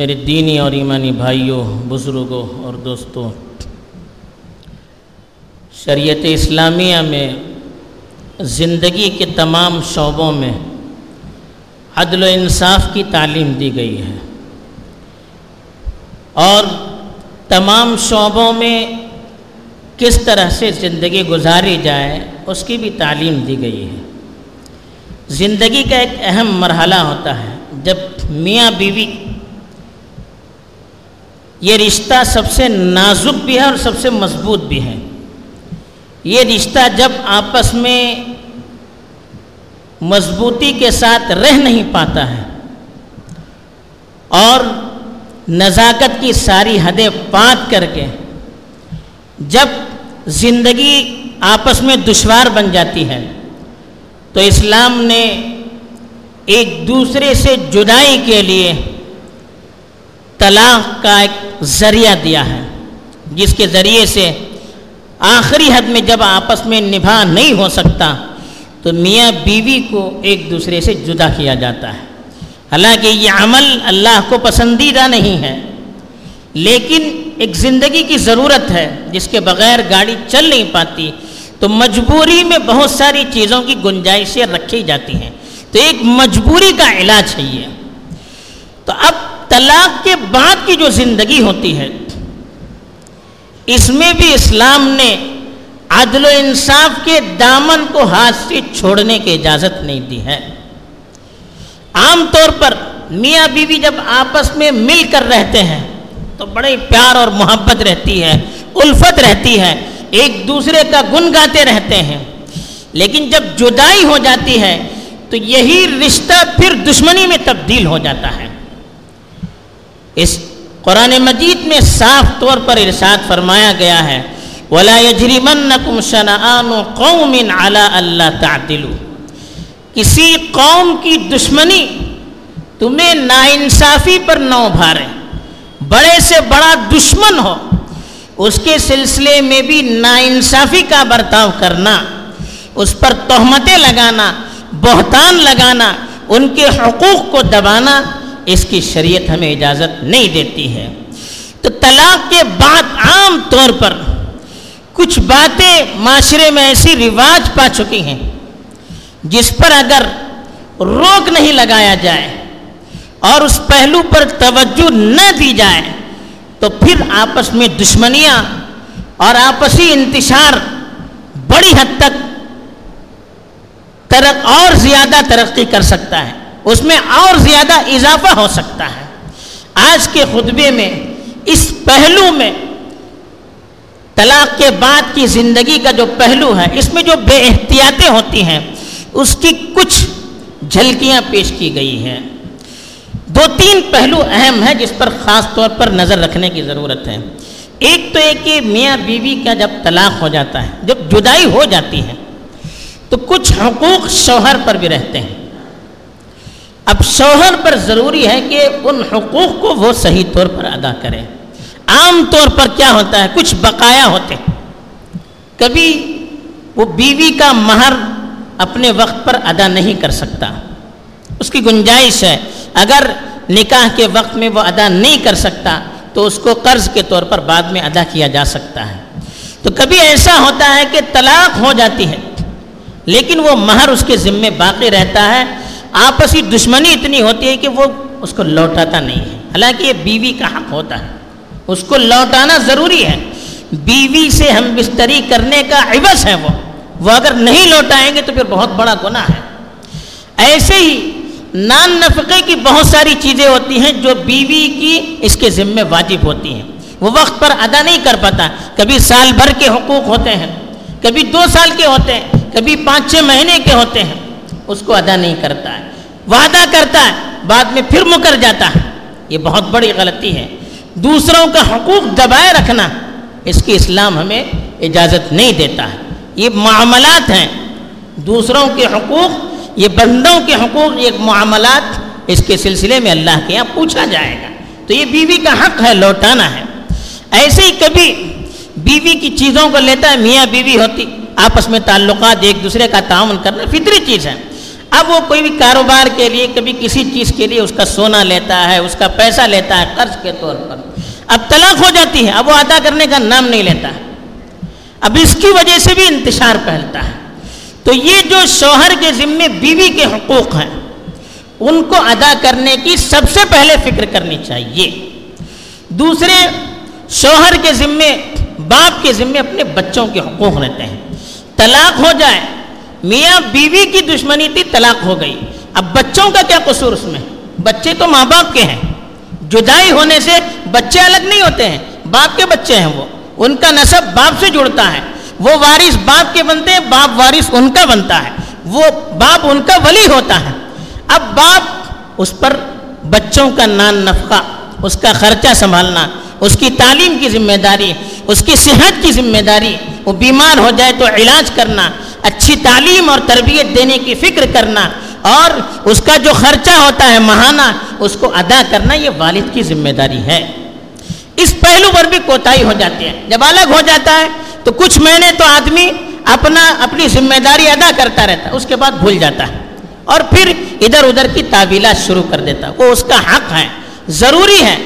میرے دینی اور ایمانی بھائیوں، بزرگوں اور دوستوں، شریعت اسلامیہ میں، زندگی کے تمام شعبوں میں عدل و انصاف کی تعلیم دی گئی ہے۔ اور تمام شعبوں میں کس طرح سے زندگی گزاری جائے، اس کی بھی تعلیم دی گئی ہے۔ زندگی کا ایک اہم مرحلہ ہوتا ہے، جب میاں بیوی یہ رشتہ سب سے نازک بھی ہے اور سب سے مضبوط بھی ہے۔ یہ رشتہ جب آپس میں مضبوطی کے ساتھ رہ نہیں پاتا ہے اور نزاکت کی ساری حدیں پات کر کے جب زندگی آپس میں دشوار بن جاتی ہے تو اسلام نے ایک دوسرے سے جدائی کے لیے طلاق کا ایک ذریعہ دیا ہے، جس کے ذریعے سے آخری حد میں جب آپس میں نبھا نہیں ہو سکتا، تو میاں بیوی کو ایک دوسرے سے جدا کیا جاتا ہے۔ حالانکہ یہ عمل اللہ کو پسندیدہ نہیں ہے، لیکن ایک زندگی کی ضرورت ہے، جس کے بغیر گاڑی چل نہیں پاتی۔ تو مجبوری میں بہت ساری چیزوں کی گنجائشیں رکھی جاتی ہیں۔ تو ایک مجبوری کا علاج ہے یہ۔ تو اب طلاق کے بعد کی جو زندگی ہوتی ہے، اس میں بھی اسلام نے عدل و انصاف کے دامن کو ہاتھ سے چھوڑنے کی اجازت نہیں دی ہے۔ عام طور پر میاں بیوی جب آپس میں مل کر رہتے ہیں، تو بڑے پیار اور محبت رہتی ہے، الفت رہتی ہے، ایک دوسرے کا گن گاتے رہتے ہیں۔ لیکن جب جدائی ہو جاتی ہے، تو یہی رشتہ پھر دشمنی میں تبدیل ہو جاتا ہے۔ اس قرآن مجید میں صاف طور پر ارشاد فرمایا گیا ہے، ولا يجرمنكم شنآن قوم على اللہ تعدلوا۔ کسی قوم کی دشمنی تمہیں ناانصافی پر نہ ابھارے، بڑے سے بڑا دشمن ہو، اس کے سلسلے میں بھی ناانصافی کا برتاؤ کرنا، اس پر تہمتیں لگانا، بہتان لگانا، ان کے حقوق کو دبانا اس کی شریعت ہمیں اجازت نہیں دیتی ہے۔ تو طلاق کے بعد عام طور پر کچھ باتیں معاشرے میں ایسی رواج پا چکی ہیں، جس پر اگر روک نہیں لگایا جائے اور اس پہلو پر توجہ نہ دی جائے، تو پھر آپس میں دشمنیاں اور آپسی انتشار بڑی حد تک ترق اور زیادہ ترقی کر سکتا ہے۔ اس میں اور زیادہ اضافہ ہو سکتا ہے۔ آج کے خطبے میں، اس پہلو میں، طلاق کے بعد کی زندگی کا جو پہلو ہے، اس میں جو بے احتیاطیں ہوتی ہیں، اس کی کچھ جھلکیاں پیش کی گئی ہیں۔ دو تین پہلو اہم ہیں جس پر خاص طور پر نظر رکھنے کی ضرورت ہے۔ ایک تو ایک کہ میاں بیوی کا جب طلاق ہو جاتا ہے، جب جدائی ہو جاتی ہے، تو کچھ حقوق شوہر پر بھی رہتے ہیں۔ اب شوہر پر ضروری ہے کہ ان حقوق کو وہ صحیح طور پر ادا کرے۔ عام طور پر کیا ہوتا ہے؟ کچھ بقایا ہوتے۔ کبھی وہ بیوی کا مہر اپنے وقت پر ادا نہیں کر سکتا۔ اس کی گنجائش ہے۔ اگر نکاح کے وقت میں وہ ادا نہیں کر سکتا، تو اس کو قرض کے طور پر بعد میں ادا کیا جا سکتا ہے۔ تو کبھی ایسا ہوتا ہے کہ طلاق ہو جاتی ہے، لیکن وہ مہر اس کے ذمے باقی رہتا ہے۔ آپسی دشمنی اتنی ہوتی ہے کہ وہ اس کو لوٹاتا نہیں ہے۔ حالانکہ یہ بیوی کا حق ہوتا ہے۔ اس کو لوٹانا ضروری ہے۔ بیوی سے ہم بستری کرنے کا عوض ہے وہ۔ وہ اگر نہیں لوٹائیں گے تو پھر بہت بڑا گناہ ہے۔ ایسے ہی نان نفقے کی بہت ساری چیزیں ہوتی ہیں جو بیوی کی اس کے ذمے واجب ہوتی ہیں۔ وہ وقت پر ادا نہیں کر پاتا۔ کبھی سال بھر کے حقوق ہوتے ہیں۔ کبھی دو سال کے ہوتے ہیں۔ کبھی پانچ چھ مہینے کے ہوتے ہیں۔ اس کو ادا نہیں کرتا ہے۔ وعدہ کرتا ہے، بعد میں پھر مکر جاتا ہے۔ یہ بہت بڑی غلطی ہے۔ دوسروں کا حقوق دبائے رکھنا اس کی اسلام ہمیں اجازت نہیں دیتا ہے۔ یہ معاملات ہیں۔ دوسروں کے حقوق، یہ بندوں کے حقوق یہ معاملات اس کے سلسلے میں اللہ کے یہاں پوچھا جائے گا۔ تو یہ بیوی کا حق ہے، لوٹانا ہے۔ ایسے ہی کبھی بیوی کی چیزوں کو لیتا ہے، میاں بیوی ہوتی، آپس میں تعلقات ایک دوسرے کا تعاون کرنا فطری چیز ہے۔ اب وہ کوئی بھی کاروبار کے لیے، کبھی کسی چیز کے لیے اس کا سونا لیتا ہے، اس کا پیسہ لیتا ہے، قرض کے طور پر۔ اب طلاق ہو جاتی ہے، اب وہ ادا کرنے کا نام نہیں لیتا۔ ہے اب اس کی وجہ سے بھی انتشار پھیلتا ہے۔ تو یہ جو شوہر کے ذمے بیوی کے حقوق ہیں، ان کو ادا کرنے کی سب سے پہلے فکر کرنی چاہیے۔ دوسرے، شوہر کے ذمے، باپ کے ذمے اپنے بچوں کے حقوق رہتے ہیں۔ طلاق ہو جائے میاں بیوی کی دشمنی تھی، طلاق ہو گئی۔ اب بچوں کا کیا قصور اس میں؟ بچے تو ماں باپ کے ہیں۔ جدائی ہونے سے بچے الگ نہیں ہوتے ہیں، باپ کے بچے ہیں وہ۔ ان کا نصب باپ سے جڑتا ہے۔ وہ وارث باپ کے بنتے ہیں، باپ وارث ان کا بنتا ہے۔ وہ باپ ان کا ولی ہوتا ہے۔ اب باپ اس پر بچوں کا نان نفقہ، اس کا خرچہ سنبھالنا، اس کی تعلیم کی ذمہ داری، اس کی صحت کی ذمہ داری، وہ بیمار ہو جائے تو علاج کرنا اچھی تعلیم اور تربیت دینے کی فکر کرنا اور اس کا جو خرچہ ہوتا ہے ماہانہ اس کو ادا کرنا یہ والد کی ذمہ داری ہے۔ اس پہلو پر بھی کوتاہی ہو جاتی ہے۔ جب الگ ہو جاتا ہے تو کچھ مہینے تو آدمی اپنا، اپنی ذمہ داری ادا کرتا رہتا ہے، اس کے بعد بھول جاتا ہے۔ اور پھر ادھر ادھر کی تعویلات شروع کر دیتا ہے۔ وہ اس کا حق ہے، ضروری ہے۔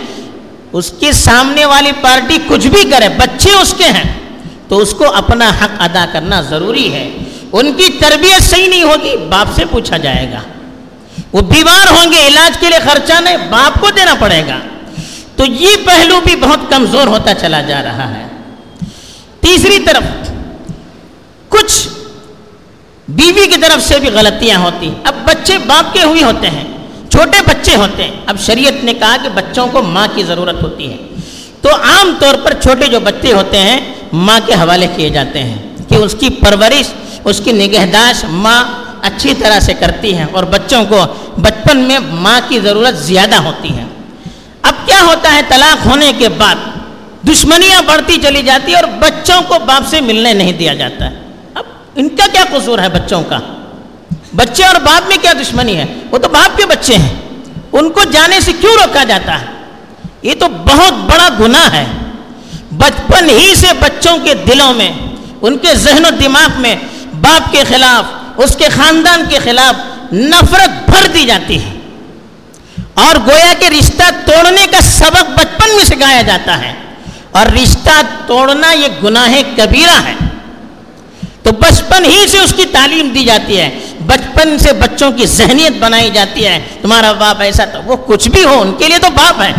اس کے سامنے والی پارٹی کچھ بھی کرے، بچے اس کے ہیں، تو اس کو اپنا حق ادا کرنا ضروری ہے۔ ان کی تربیت صحیح نہیں ہوگی، باپ سے پوچھا جائے گا۔ وہ بیمار ہوں گے، علاج کے لیے خرچہ نہیں، باپ کو دینا پڑے گا۔ تو یہ پہلو بھی بہت کمزور ہوتا چلا جا رہا ہے۔ تیسری طرف، کچھ بیوی کی طرف سے بھی غلطیاں ہوتی۔ اب بچے باپ کے ہوئی ہوتے ہیں، چھوٹے بچے ہوتے ہیں۔ اب شریعت نے کہا کہ بچوں کو ماں کی ضرورت ہوتی ہے۔ تو عام طور پر چھوٹے جو بچے ہوتے ہیں، ماں کے حوالے کیے جاتے ہیں۔ کہ اس کی پرورش، اس کی نگہداشت ماں اچھی طرح سے کرتی ہے اور بچوں کو بچپن میں ماں کی ضرورت زیادہ ہوتی ہے اب کیا ہوتا ہے طلاق ہونے کے بعد؟ دشمنیاں بڑھتی چلی جاتی ہے اور بچوں کو باپ سے ملنے نہیں دیا جاتا۔ ہے اب ان کا کیا قصور ہے بچوں کا؟ بچے اور باپ میں کیا دشمنی ہے؟ وہ تو باپ کے بچے ہیں۔ ان کو جانے سے کیوں روکا جاتا ہے؟ یہ تو بہت بڑا گناہ ہے۔ بچپن ہی سے بچوں کے دلوں میں ان کے ذہن و دماغ میں باپ کے خلاف، اس کے خاندان کے خلاف نفرت بھر دی جاتی ہے۔ اور گویا کے رشتہ توڑنے کا سبق بچپن میں سکھایا جاتا ہے۔ اور رشتہ توڑنا یہ گناہ کبیرہ ہے۔ تو بچپن ہی سے اس کی تعلیم دی جاتی ہے۔ بچپن سے بچوں کی ذہنیت بنائی جاتی ہے۔ تمہارا باپ ایسا تو وہ کچھ بھی ہو، ان کے لیے تو باپ ہے۔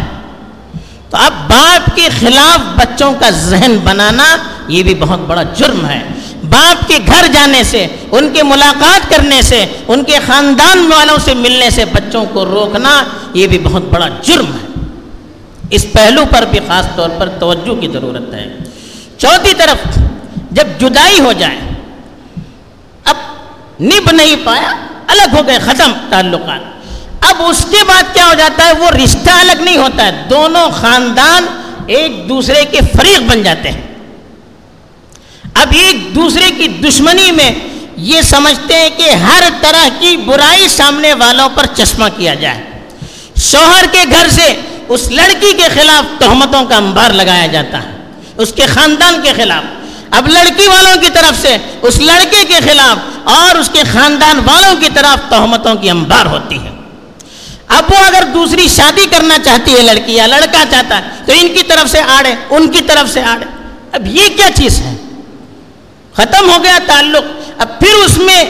تو اب باپ کے خلاف بچوں کا ذہن بنانا یہ بھی بہت بڑا جرم ہے۔ باپ کے گھر جانے سے، ان کے ملاقات کرنے سے، ان کے خاندان والوں سے ملنے سے بچوں کو روکنا، یہ بھی بہت بڑا جرم ہے۔ اس پہلو پر بھی خاص طور پر توجہ کی ضرورت ہے۔ چوتھی طرف، جب جدائی ہو جائے، اب نب نہیں پایا، الگ ہو گئے ختم تعلقات۔ اب اس کے بعد کیا ہو جاتا ہے؟ وہ رشتہ الگ نہیں ہوتا ہے۔ دونوں خاندان ایک دوسرے کے فریق بن جاتے ہیں۔ اب ایک دوسرے کی دشمنی میں یہ سمجھتے ہیں کہ ہر طرح کی برائی سامنے والوں پر چشمہ کیا جائے۔ شوہر کے گھر سے اس لڑکی کے خلاف تہمتوں کا انبار لگایا جاتا ہے، اس کے خاندان کے خلاف۔ اب لڑکی والوں کی طرف سے اس لڑکے کے خلاف اور اس کے خاندان والوں کی طرف تہمتوں کی انبار ہوتی ہے۔ اب وہ اگر دوسری شادی کرنا چاہتی ہے، لڑکی یا لڑکا چاہتا ہے، تو ان کی طرف سے آڑے، ان کی طرف سے آڑے۔ اب یہ کیا چیز ہے؟ ختم ہو گیا تعلق۔ اب پھر اس میں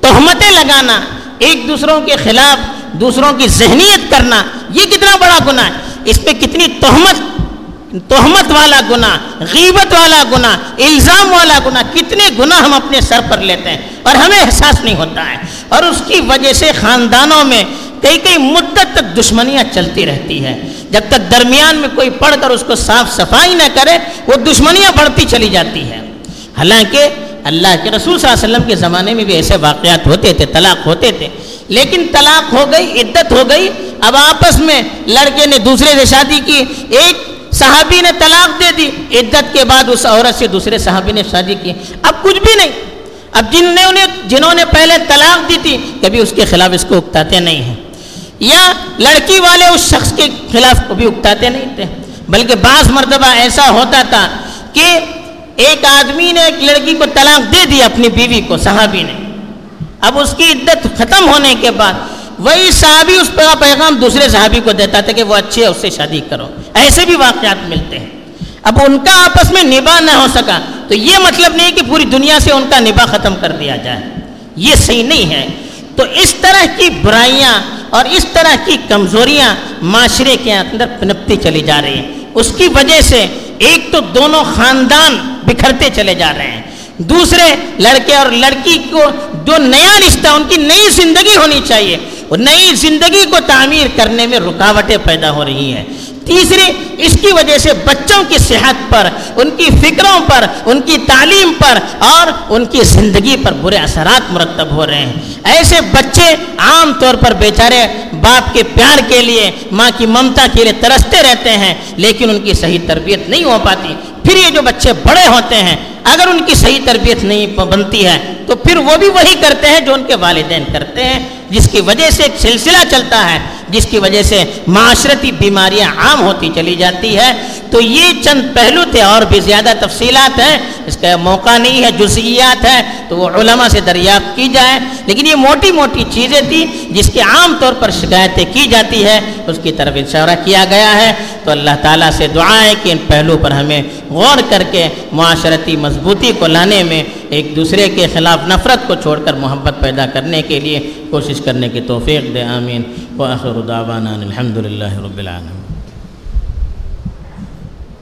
تہمتیں لگانا، ایک دوسروں کے خلاف، دوسروں کی ذہنیت کرنا، یہ کتنا بڑا گناہ ہے۔ اس پہ کتنی تہمت تہمت والا گناہ، غیبت والا گناہ، الزام والا گناہ، کتنے گناہ ہم اپنے سر پر لیتے ہیں اور ہمیں احساس نہیں ہوتا ہے۔ اور اس کی وجہ سے خاندانوں میں کئی کئی مدت تک دشمنیاں چلتی رہتی ہے جب تک درمیان میں کوئی پڑھ کر اس کو صاف صفائی نہ کرے، وہ دشمنیاں بڑھتی چلی جاتی ہے حالانکہ اللہ کے رسول صلی اللہ علیہ وسلم کے زمانے میں بھی ایسے واقعات ہوتے تھے، طلاق ہوتے تھے۔ لیکن طلاق ہو گئی، عدت ہو گئی۔ اب آپس میں لڑکے نے دوسرے سے شادی کی، ایک صحابی نے طلاق دے دی۔ عدت کے بعد اس عورت سے دوسرے صحابی نے شادی کی۔ اب کچھ بھی نہیں۔ اب جن نے انہیں، جنہوں نے پہلے طلاق دی تھی، کبھی اس کے خلاف اس کو اکتاتے نہیں ہیں۔ یا لڑکی والے اس شخص کے خلاف کبھی اکتاتے نہیں تھے۔ بلکہ بعض مرتبہ ایسا ہوتا تھا کہ ایک آدمی نے ایک لڑکی کو طلاق دے دی اپنی بیوی کو، صحابی نے۔ اب اس کی عدت ختم ہونے کے بعد وہی صحابی اس کا پیغام دوسرے صحابی کو دیتا تھا کہ وہ اچھے اس سے شادی کرو۔ ایسے بھی واقعات ملتے ہیں۔ اب ان کا آپس میں نباہ نہ ہو سکا، تو یہ مطلب نہیں کہ پوری دنیا سے ان کا نباہ ختم کر دیا جائے۔ یہ صحیح نہیں ہے۔ تو اس طرح کی برائیاں اور اس طرح کی کمزوریاں معاشرے کے اندر پنپتی چلی جا رہی ہیں۔ اس کی وجہ سے ایک تو دونوں خاندان بکھرتے چلے جا رہے ہیں۔ دوسرے لڑکے اور لڑکی کو جو نیا رشتہ، ان کی نئی زندگی ہونی چاہیے۔ نئی زندگی کو تعمیر کرنے میں رکاوٹیں پیدا ہو رہی ہیں۔ تیسری، اس کی وجہ سے بچوں کی صحت پر، ان کی فکروں پر، ان کی تعلیم پر اور ان کی زندگی پر برے اثرات مرتب ہو رہے ہیں۔ ایسے بچے عام طور پر بیچارے باپ کے پیار کے لیے، ماں کی ممتا کے لیے ترستے رہتے ہیں، لیکن ان کی صحیح تربیت نہیں ہو پاتی۔ پھر یہ جو بچے بڑے ہوتے ہیں، اگر ان کی صحیح تربیت نہیں بنتی ہے، تو پھر وہ بھی وہی کرتے ہیں جو ان کے والدین کرتے ہیں، جس کی وجہ سے ایک سلسلہ چلتا ہے۔ جس کی وجہ سے معاشرتی بیماریاں عام ہوتی چلی جاتی ہے، تو یہ چند پہلو تھے اور بھی زیادہ تفصیلات ہیں۔ اس کا موقع نہیں ہے، جزئیات ہے تو وہ علماء سے دریافت کی جائے۔ لیکن یہ موٹی موٹی چیزیں تھیں جس کے عام طور پر شکایتیں کی جاتی ہے اس کی طرف اشارہ کیا گیا ہے۔ تو اللہ تعالیٰ سے دعا ہے کہ ان پہلو پر ہمیں غور کر کے معاشرتی مضبوطی کو لانے میں ایک دوسرے کے خلاف نفرت کو چھوڑ کر محبت پیدا کرنے کے لیے کوشش کرنے کی توفیق دے، آمین۔ وآخر دعوانا الحمد للہ رب العالمین۔